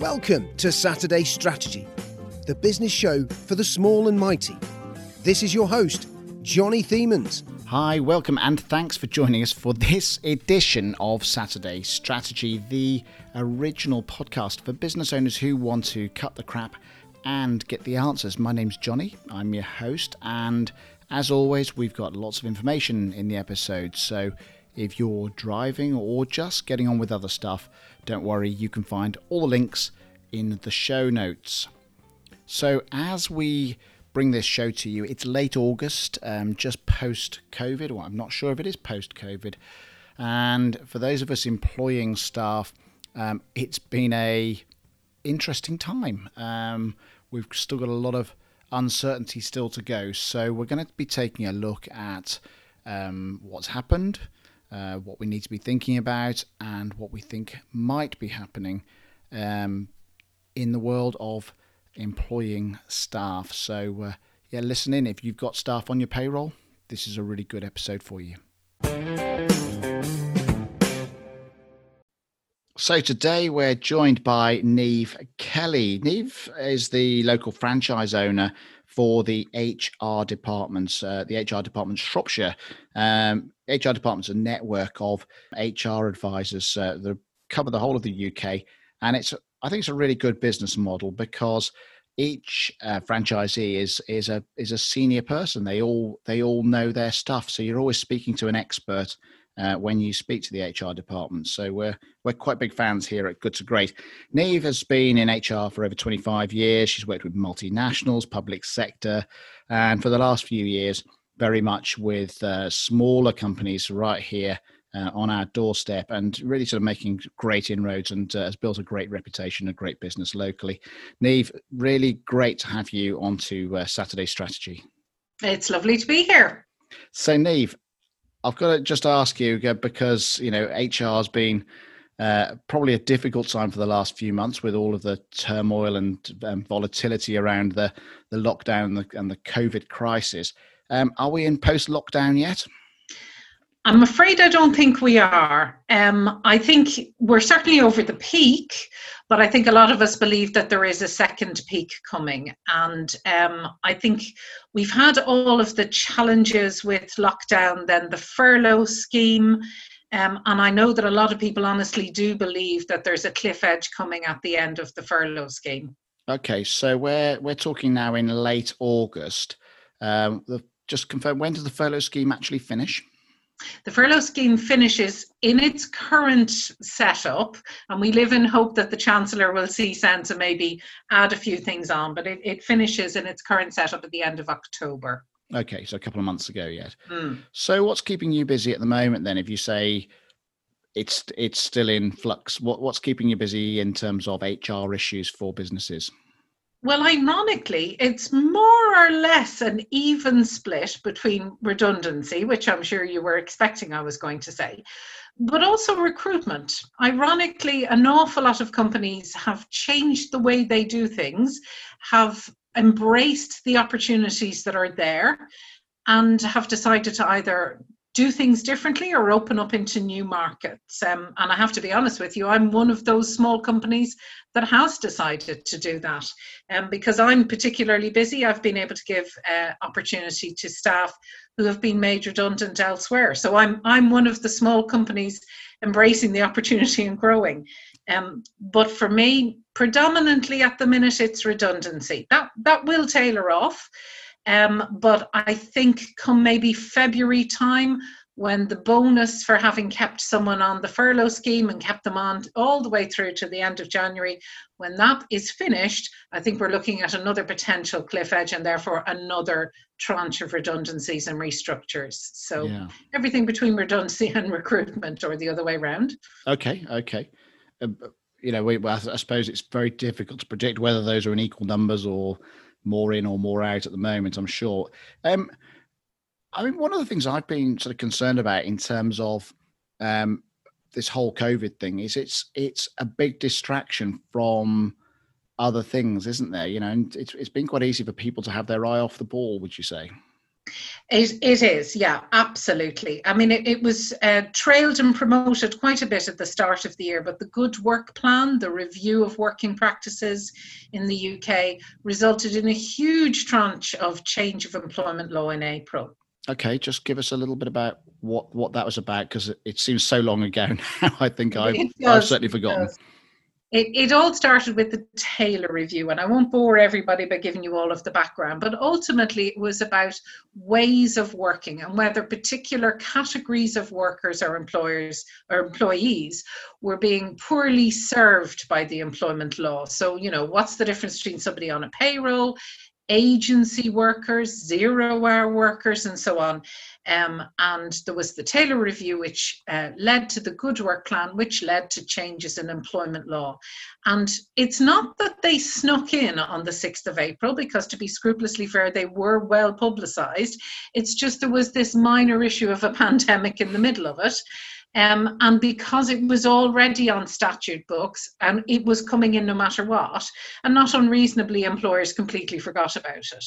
Welcome to Saturday Strategy, the business show for the small and mighty. This is your host, Johnny Themans. Hi, welcome, and thanks for joining us for this edition of Saturday Strategy, the original podcast for business owners who want to cut the crap and get the answers. My name's Johnny, I'm your host, and as always, we've got lots of information in the episode. So if you're driving or just getting on with other stuff, don't worry, you can find all the links in the show notes. So, as we bring this show to you, it's late August, um, just post COVID. Well, I'm not sure if it is post COVID. And for those of us employing staff, um, it's been a interesting time. Um, we've still got a lot of uncertainty still to go. So we're going to be taking a look at um, what's happened, uh, what we need to be thinking about, and what we think might be happening um, in the world of employing staff. So, uh, yeah, listen in. If you've got staff on your payroll, this is a really good episode for you. So today we're joined by Neve Kelly. Neve is the local franchise owner for the HR departments, uh, the HR department Shropshire. Um, HR department's a network of HR advisors uh, that cover the whole of the UK, and it's I think it's a really good business model because each uh, franchisee is is a is a senior person. They all they all know their stuff, so you're always speaking to an expert uh, when you speak to the HR department. So we're we're quite big fans here at Good to Great. Neve has been in HR for over 25 years. She's worked with multinationals, public sector, and for the last few years, very much with uh, smaller companies right here. Uh, on our doorstep and really sort of making great inroads and uh, has built a great reputation, a great business locally. Neve, really great to have you onto uh, Saturday Strategy. It's lovely to be here. So, Neve, I've got to just ask you uh, because you know HR has been uh, probably a difficult time for the last few months with all of the turmoil and um, volatility around the the lockdown and the, and the COVID crisis. Um, are we in post lockdown yet? I'm afraid I don't think we are. Um, I think we're certainly over the peak, but I think a lot of us believe that there is a second peak coming. And um, I think we've had all of the challenges with lockdown, then the furlough scheme. Um, and I know that a lot of people honestly do believe that there's a cliff edge coming at the end of the furlough scheme. Okay, so we're we're talking now in late August. Um, the, just confirm when does the furlough scheme actually finish? The furlough scheme finishes in its current setup, and we live in hope that the Chancellor will see sense and maybe add a few things on, but it, it finishes in its current setup at the end of October. Okay, so a couple of months ago yet. Mm. So what's keeping you busy at the moment then if you say it's it's still in flux? What what's keeping you busy in terms of HR issues for businesses? Well, ironically, it's more or less an even split between redundancy, which I'm sure you were expecting I was going to say, but also recruitment. Ironically, an awful lot of companies have changed the way they do things, have embraced the opportunities that are there, and have decided to either do things differently or open up into new markets. Um, and I have to be honest with you, I'm one of those small companies that has decided to do that. Um, because I'm particularly busy, I've been able to give uh, opportunity to staff who have been made redundant elsewhere. So I'm I'm one of the small companies embracing the opportunity and growing. Um, but for me, predominantly at the minute, it's redundancy. That that will tailor off. Um, but I think come maybe February time, when the bonus for having kept someone on the furlough scheme and kept them on all the way through to the end of January, when that is finished, I think we're looking at another potential cliff edge and therefore another tranche of redundancies and restructures. So yeah. everything between redundancy and recruitment or the other way around. Okay, okay. Uh, you know, we, I suppose it's very difficult to predict whether those are in equal numbers or more in or more out at the moment, I'm sure. Um, I mean, one of the things I've been sort of concerned about in terms of um, this whole COVID thing is it's it's a big distraction from other things, isn't there? You know, and it's it's been quite easy for people to have their eye off the ball. Would you say? It, it is, yeah, absolutely. I mean, it, it was uh, trailed and promoted quite a bit at the start of the year, but the Good Work Plan, the review of working practices in the UK, resulted in a huge tranche of change of employment law in April. Okay, just give us a little bit about what, what that was about because it, it seems so long ago now. I think I've, I've certainly forgotten. It, it all started with the Taylor Review, and I won't bore everybody by giving you all of the background, but ultimately it was about ways of working and whether particular categories of workers or employers or employees were being poorly served by the employment law. So, you know, what's the difference between somebody on a payroll, agency workers, zero hour workers, and so on. Um, and there was the Taylor Review, which uh, led to the Good Work Plan, which led to changes in employment law. And it's not that they snuck in on the 6th of April, because to be scrupulously fair, they were well publicised. It's just there was this minor issue of a pandemic in the middle of it. Um, and because it was already on statute books and it was coming in no matter what, and not unreasonably, employers completely forgot about it.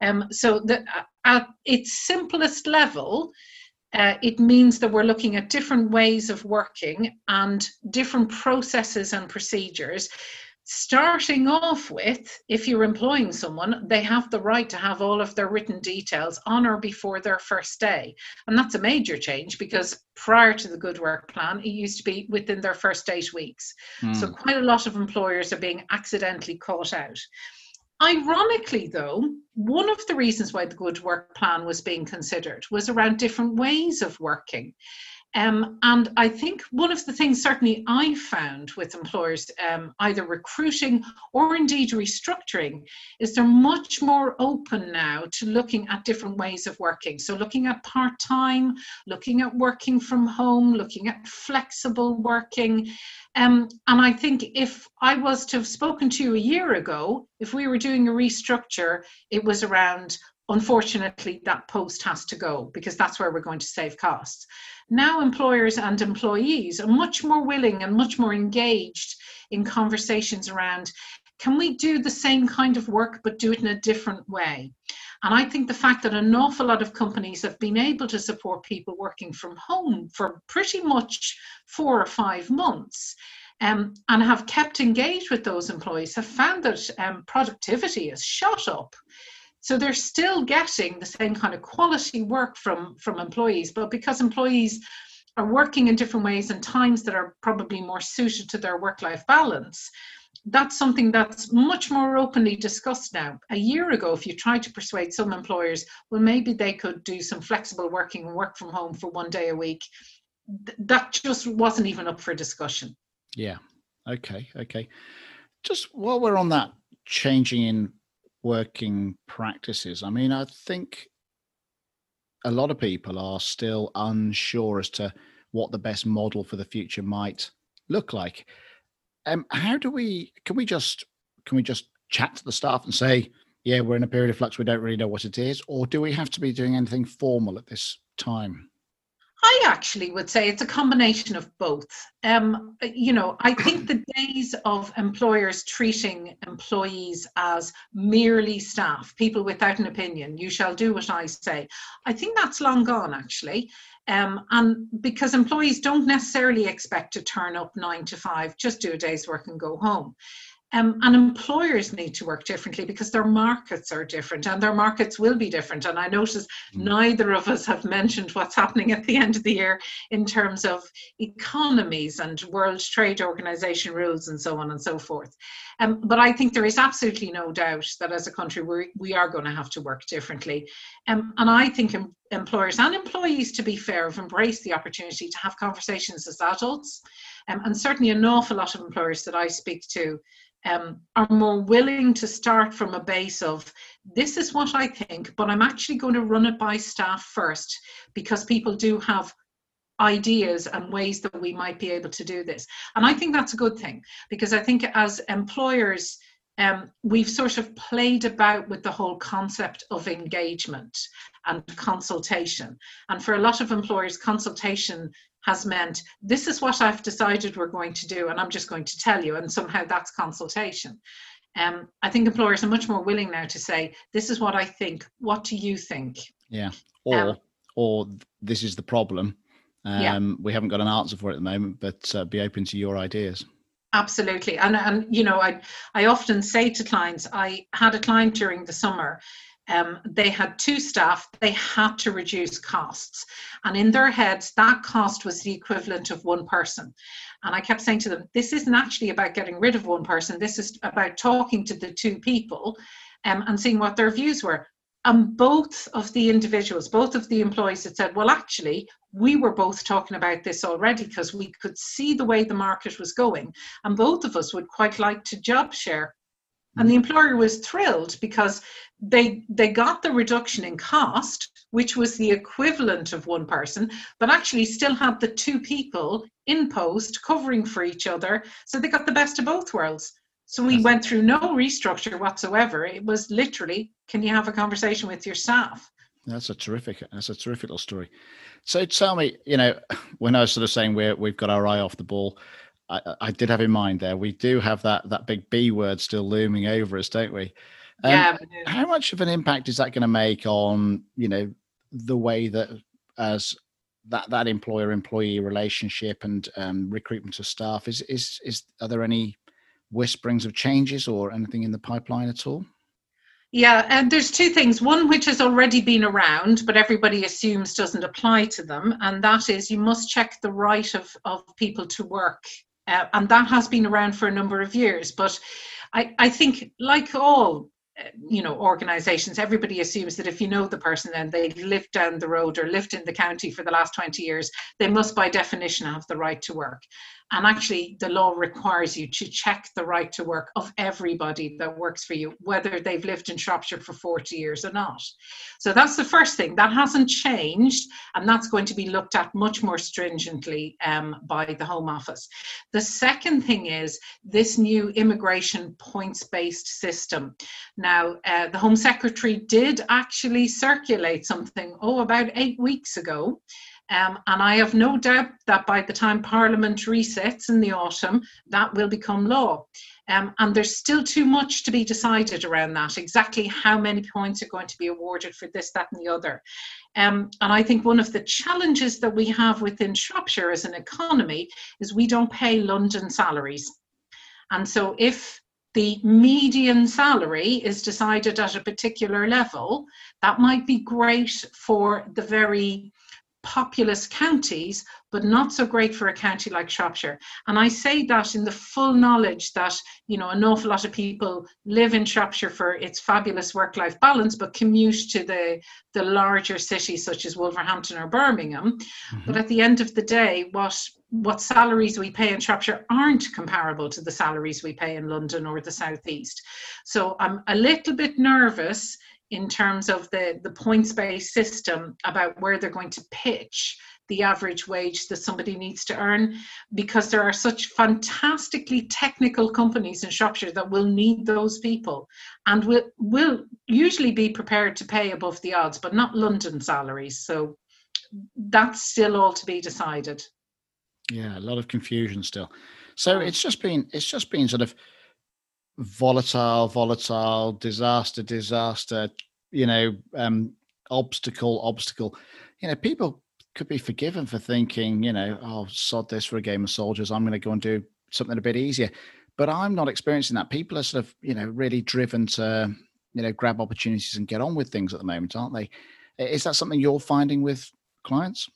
Um, so, the, at its simplest level, uh, it means that we're looking at different ways of working and different processes and procedures starting off with, if you're employing someone, they have the right to have all of their written details on or before their first day. And that's a major change because prior to the Good Work Plan, it used to be within their first eight weeks. Mm. So quite a lot of employers are being accidentally caught out. Ironically, though, one of the reasons why the Good Work Plan was being considered was around different ways of working. Um, and I think one of the things certainly I found with employers, um, either recruiting or indeed restructuring, is they're much more open now to looking at different ways of working. So, looking at part time, looking at working from home, looking at flexible working. Um, and I think if I was to have spoken to you a year ago, if we were doing a restructure, it was around unfortunately that post has to go because that's where we're going to save costs. Now, employers and employees are much more willing and much more engaged in conversations around can we do the same kind of work but do it in a different way? And I think the fact that an awful lot of companies have been able to support people working from home for pretty much four or five months um, and have kept engaged with those employees have found that um, productivity has shot up so they're still getting the same kind of quality work from, from employees, but because employees are working in different ways and times that are probably more suited to their work life balance, that's something that's much more openly discussed now. A year ago, if you tried to persuade some employers, well, maybe they could do some flexible working and work from home for one day a week, th- that just wasn't even up for discussion. Yeah. Okay. Okay. Just while we're on that changing in working practices. I mean, I think a lot of people are still unsure as to what the best model for the future might look like. Um, how do we? Can we just can we just chat to the staff and say, yeah, we're in a period of flux. We don't really know what it is, or do we have to be doing anything formal at this time? I actually would say it's a combination of both. Um, you know, I think the days of employers treating employees as merely staff, people without an opinion, you shall do what I say, I think that's long gone actually. Um, and because employees don't necessarily expect to turn up nine to five, just do a day's work and go home. Um, and employers need to work differently because their markets are different and their markets will be different. And I notice mm. neither of us have mentioned what's happening at the end of the year in terms of economies and World Trade Organization rules and so on and so forth. Um, but I think there is absolutely no doubt that as a country we we are going to have to work differently. Um, and I think em- employers and employees, to be fair, have embraced the opportunity to have conversations as adults. Um, and certainly an awful lot of employers that I speak to um, are more willing to start from a base of this is what I think, but I'm actually going to run it by staff first because people do have ideas and ways that we might be able to do this. And I think that's a good thing because I think as employers, um, we've sort of played about with the whole concept of engagement and consultation. And for a lot of employers, consultation has meant this is what I've decided we're going to do, and I'm just going to tell you, and somehow that's consultation. Um, I think employers are much more willing now to say, This is what I think. What do you think? Yeah. Or um, or this is the problem. Um, yeah. We haven't got an answer for it at the moment, but uh, be open to your ideas. Absolutely, and and you know, I I often say to clients, I had a client during the summer. Um, they had two staff. They had to reduce costs, and in their heads, that cost was the equivalent of one person. And I kept saying to them, this isn't actually about getting rid of one person. This is about talking to the two people um, and seeing what their views were. And both of the individuals, both of the employees had said, well, actually, we were both talking about this already because we could see the way the market was going. And both of us would quite like to job share. And the mm. employer was thrilled because they they got the reduction in cost, which was the equivalent of one person, but actually still had the two people in post covering for each other. So they got the best of both worlds. So we went through no restructure whatsoever. It was literally, can you have a conversation with your staff? That's a terrific. That's a terrific little story. So tell me, you know, when I was sort of saying we're we've got our eye off the ball, I, I did have in mind there. We do have that that big B word still looming over us, don't we? Um, yeah. How much of an impact is that going to make on you know the way that as that that employer employee relationship and um, recruitment of staff is is is are there any whisperings of changes or anything in the pipeline at all? Yeah, and there's two things. One which has already been around, but everybody assumes doesn't apply to them, and that is you must check the right of, of people to work. Uh, and that has been around for a number of years. But I, I think, like all you know organizations everybody assumes that if you know the person and they've lived down the road or lived in the county for the last 20 years they must by definition have the right to work and actually, the law requires you to check the right to work of everybody that works for you, whether they've lived in Shropshire for 40 years or not. So that's the first thing. That hasn't changed, and that's going to be looked at much more stringently um, by the Home Office. The second thing is this new immigration points based system. Now, uh, the Home Secretary did actually circulate something, oh, about eight weeks ago. Um, and I have no doubt that by the time Parliament resets in the autumn, that will become law. Um, and there's still too much to be decided around that, exactly how many points are going to be awarded for this, that, and the other. Um, and I think one of the challenges that we have within Shropshire as an economy is we don't pay London salaries. And so if the median salary is decided at a particular level, that might be great for the very populous counties, but not so great for a county like Shropshire. And I say that in the full knowledge that, you know, an awful lot of people live in Shropshire for its fabulous work-life balance, but commute to the, the larger cities such as Wolverhampton or Birmingham. Mm-hmm. But at the end of the day, what what salaries we pay in Shropshire aren't comparable to the salaries we pay in London or the Southeast. So I'm a little bit nervous in terms of the, the points based system about where they're going to pitch the average wage that somebody needs to earn because there are such fantastically technical companies in Shropshire that will need those people and will will usually be prepared to pay above the odds but not London salaries. So that's still all to be decided. Yeah a lot of confusion still. So it's just been it's just been sort of volatile, volatile, disaster, disaster, you know, um, obstacle, obstacle. You know, people could be forgiven for thinking, you know, oh, sod this for a game of soldiers. I'm going to go and do something a bit easier. But I'm not experiencing that. People are sort of, you know, really driven to, you know, grab opportunities and get on with things at the moment, aren't they? Is that something you're finding with clients?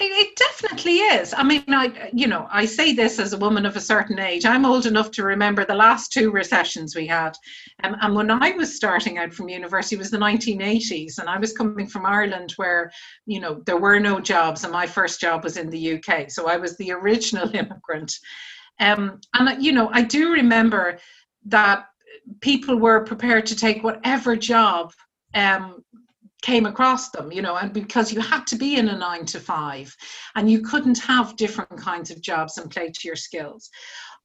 It definitely is. I mean, I you know, I say this as a woman of a certain age. I'm old enough to remember the last two recessions we had, um, and when I was starting out from university, it was the 1980s, and I was coming from Ireland, where you know there were no jobs, and my first job was in the UK, so I was the original immigrant. Um, and you know, I do remember that people were prepared to take whatever job um, came across them, you know, and because you had to be in a nine to five and you couldn't have different kinds of jobs and play to your skills.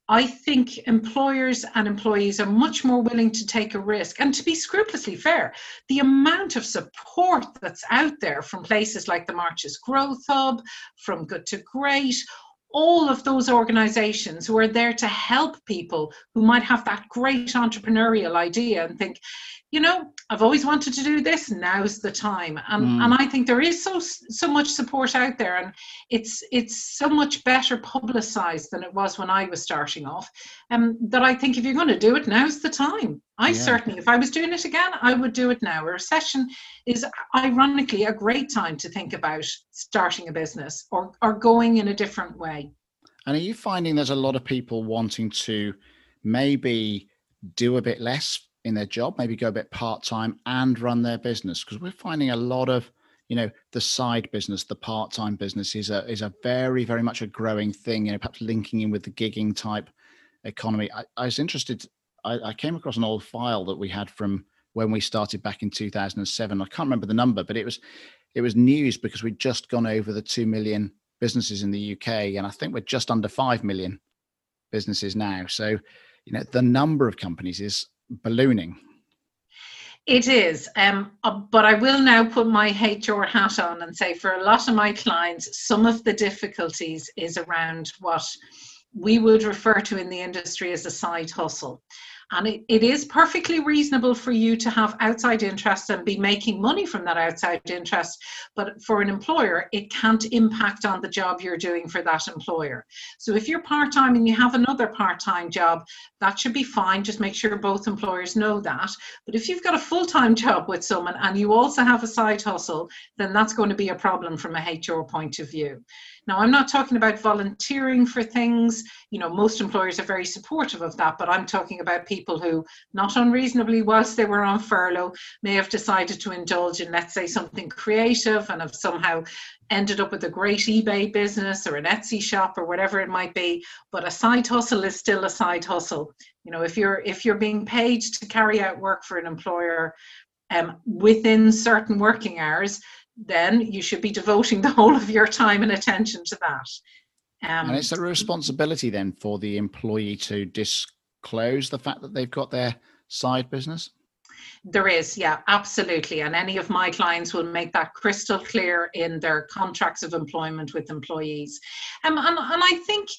I think employers and employees are much more willing to take a risk and to be scrupulously fair. The amount of support that's out there from places like the Marches Growth Hub, from Good to Great, all of those organizations who are there to help people who might have that great entrepreneurial idea and think, you know, I've always wanted to do this. Now's the time, and mm. and I think there is so so much support out there, and it's it's so much better publicised than it was when I was starting off. Um, that I think if you're going to do it, now's the time. I yeah. certainly, if I was doing it again, I would do it now. A recession is ironically a great time to think about starting a business or or going in a different way. And are you finding there's a lot of people wanting to maybe do a bit less in their job, maybe go a bit part time and run their business because we're finding a lot of you know the side business, the part time business is a is a very very much a growing thing. You know, perhaps linking in with the gigging type economy. I, I was interested. I, I came across an old file that we had from when we started back in 2007. I can't remember the number, but it was it was news because we'd just gone over the two million businesses in the UK, and I think we're just under five million businesses now. So, you know, the number of companies is ballooning. It is, um, uh, but I will now put my HR hat on and say for a lot of my clients, some of the difficulties is around what we would refer to in the industry as a side hustle. And it, it is perfectly reasonable for you to have outside interest and be making money from that outside interest. But for an employer, it can't impact on the job you're doing for that employer. So if you're part time and you have another part time job, that should be fine. Just make sure both employers know that. But if you've got a full time job with someone and you also have a side hustle, then that's going to be a problem from a HR point of view. Now, I'm not talking about volunteering for things. You know, most employers are very supportive of that, but I'm talking about people who, not unreasonably, whilst they were on furlough, may have decided to indulge in, let's say, something creative and have somehow ended up with a great eBay business or an Etsy shop or whatever it might be. But a side hustle is still a side hustle. You know, if you're if you're being paid to carry out work for an employer um, within certain working hours, then you should be devoting the whole of your time and attention to that. Um, and it's a responsibility then for the employee to disclose the fact that they've got their side business? There is, yeah, absolutely. And any of my clients will make that crystal clear in their contracts of employment with employees. Um, and, and I think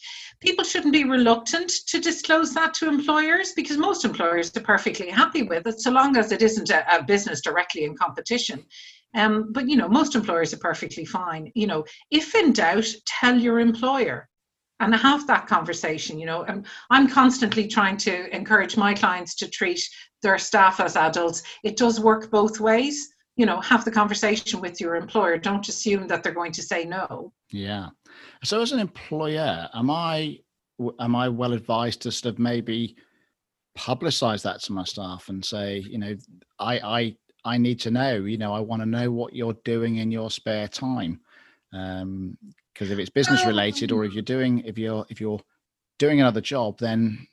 people shouldn't be reluctant to disclose that to employers because most employers are perfectly happy with it so long as it isn't a, a business directly in competition. Um, but you know, most employers are perfectly fine. You know, if in doubt, tell your employer and have that conversation. You know, and I'm constantly trying to encourage my clients to treat their staff as adults. It does work both ways. You know, have the conversation with your employer. Don't assume that they're going to say no. Yeah. So, as an employer, am I am I well advised to sort of maybe publicize that to my staff and say, you know, I I I need to know. You know, I want to know what you're doing in your spare time. Um, because if it's business related, or if you're doing if you're if you're doing another job, then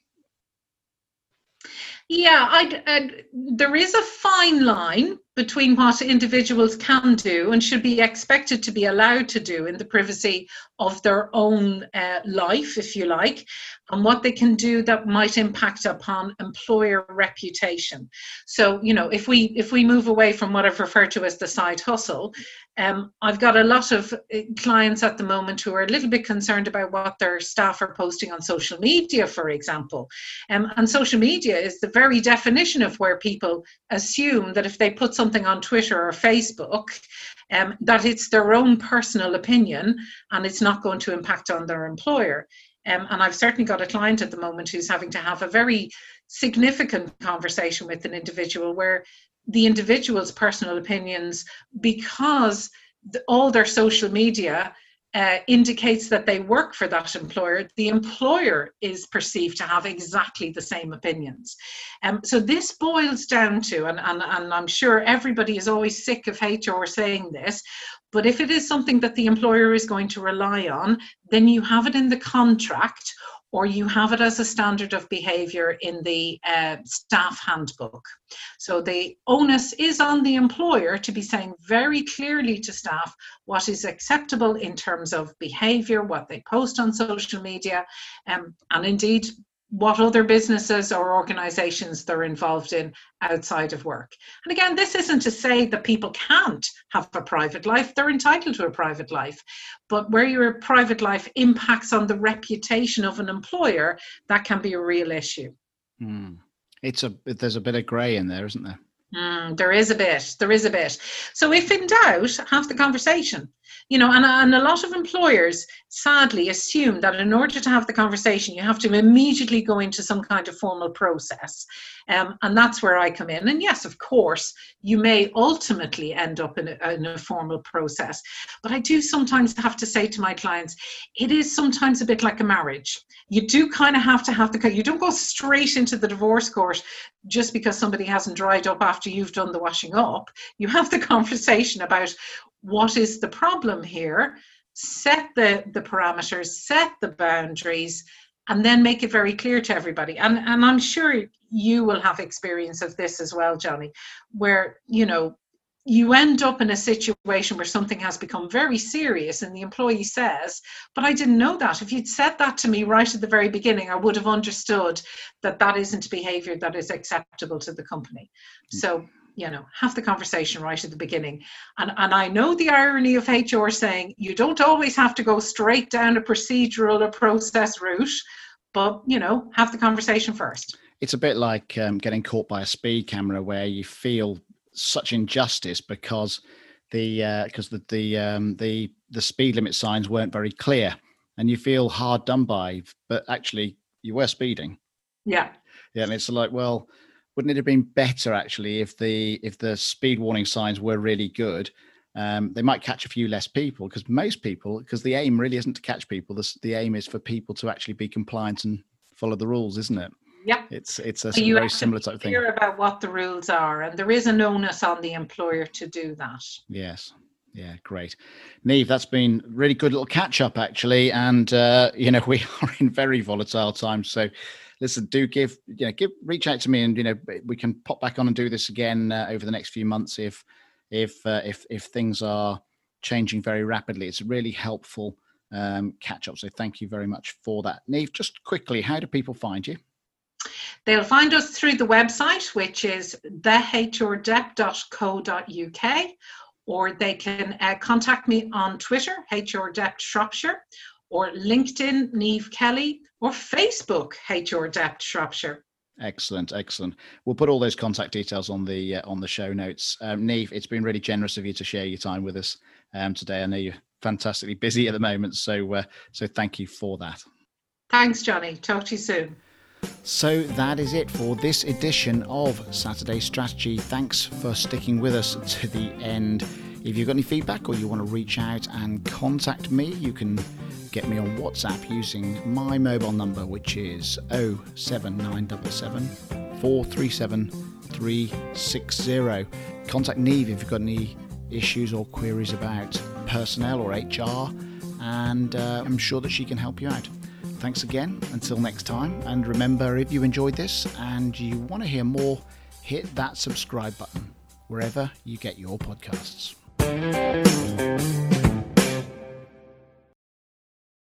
yeah, I, I, there is a fine line between what individuals can do and should be expected to be allowed to do in the privacy of their own uh, life, if you like, and what they can do that might impact upon employer reputation. So, you know, if we if we move away from what I've referred to as the side hustle, um, I've got a lot of uh, clients at the moment who are a little bit concerned about what their staff are posting on social media, for example. Um, and social media is the very definition of where people assume that if they put something on Twitter or Facebook, um, that it's their own personal opinion and it's not going to impact on their employer. Um, and I've certainly got a client at the moment who's having to have a very significant conversation with an individual where the individual's personal opinions, because the, all their social media uh, indicates that they work for that employer, the employer is perceived to have exactly the same opinions. Um, so this boils down to, and, and, and I'm sure everybody is always sick of HR saying this, but if it is something that the employer is going to rely on, then you have it in the contract or you have it as a standard of behaviour in the uh, staff handbook. So the onus is on the employer to be saying very clearly to staff what is acceptable in terms of behaviour, what they post on social media, um, and indeed what other businesses or organizations they're involved in outside of work. And again, this isn't to say that people can't have a private life, they're entitled to a private life. But where your private life impacts on the reputation of an employer, that can be a real issue. Mm. It's a there's a bit of grey in there, isn't there? Mm, there is a bit. There is a bit. So if in doubt, have the conversation. You know, and, and a lot of employers sadly assume that in order to have the conversation, you have to immediately go into some kind of formal process. Um, and that's where I come in. And yes, of course, you may ultimately end up in a, in a formal process. But I do sometimes have to say to my clients, it is sometimes a bit like a marriage. You do kind of have to have the, you don't go straight into the divorce court just because somebody hasn't dried up after you've done the washing up. You have the conversation about what is the problem here, set the, the parameters, set the boundaries, and then make it very clear to everybody. And, and I'm sure you will have experience of this as well, Johnny, where, you know, you end up in a situation where something has become very serious and the employee says but i didn't know that. If you'd said that to me right at the very beginning i would have understood that that isn't behavior that is acceptable to the company. Hmm. So you know have the conversation right at the beginning. And and i know the irony of hr saying you don't always have to go straight down a procedural or process route but you know have the conversation first. It's a bit like um, getting caught by a speed camera where you feel such injustice because the because uh, the the um, the the speed limit signs weren't very clear and you feel hard done by but actually you were speeding. Yeah. Yeah and it's like well wouldn't it have been better actually if the if the speed warning signs were really good? Um, they might catch a few less people because most people, because the aim really isn't to catch people. The, the aim is for people to actually be compliant and follow the rules, isn't it? Yeah, it's it's a you very similar type of thing. You're about what the rules are, and there is an onus on the employer to do that. Yes, yeah, great, Neve. That's been really good little catch up actually, and uh, you know we are in very volatile times, so listen, do give you know give reach out to me, and you know we can pop back on and do this again uh, over the next few months if if uh, if if things are changing very rapidly. It's a really helpful um, catch up. So thank you very much for that, Neve. Just quickly, how do people find you? They'll find us through the website, which is thehrdep.co.uk, or they can uh, contact me on Twitter, HRDep Shropshire, or LinkedIn, Neve Kelly, or Facebook, HR Dept Shropshire. Excellent, excellent. We'll put all those contact details on the uh, on the show notes. Um, Neve, it's been really generous of you to share your time with us um, today. I know you're fantastically busy at the moment, so uh, so thank you for that. Thanks, Johnny. Talk to you soon. So that is it for this edition of Saturday Strategy. Thanks for sticking with us to the end. If you've got any feedback or you want to reach out and contact me, you can get me on WhatsApp using my mobile number, which is 07977 437 360. Contact Neve if you've got any issues or queries about personnel or HR, and uh, I'm sure that she can help you out. Thanks again. Until next time. And remember, if you enjoyed this and you want to hear more, hit that subscribe button wherever you get your podcasts. Música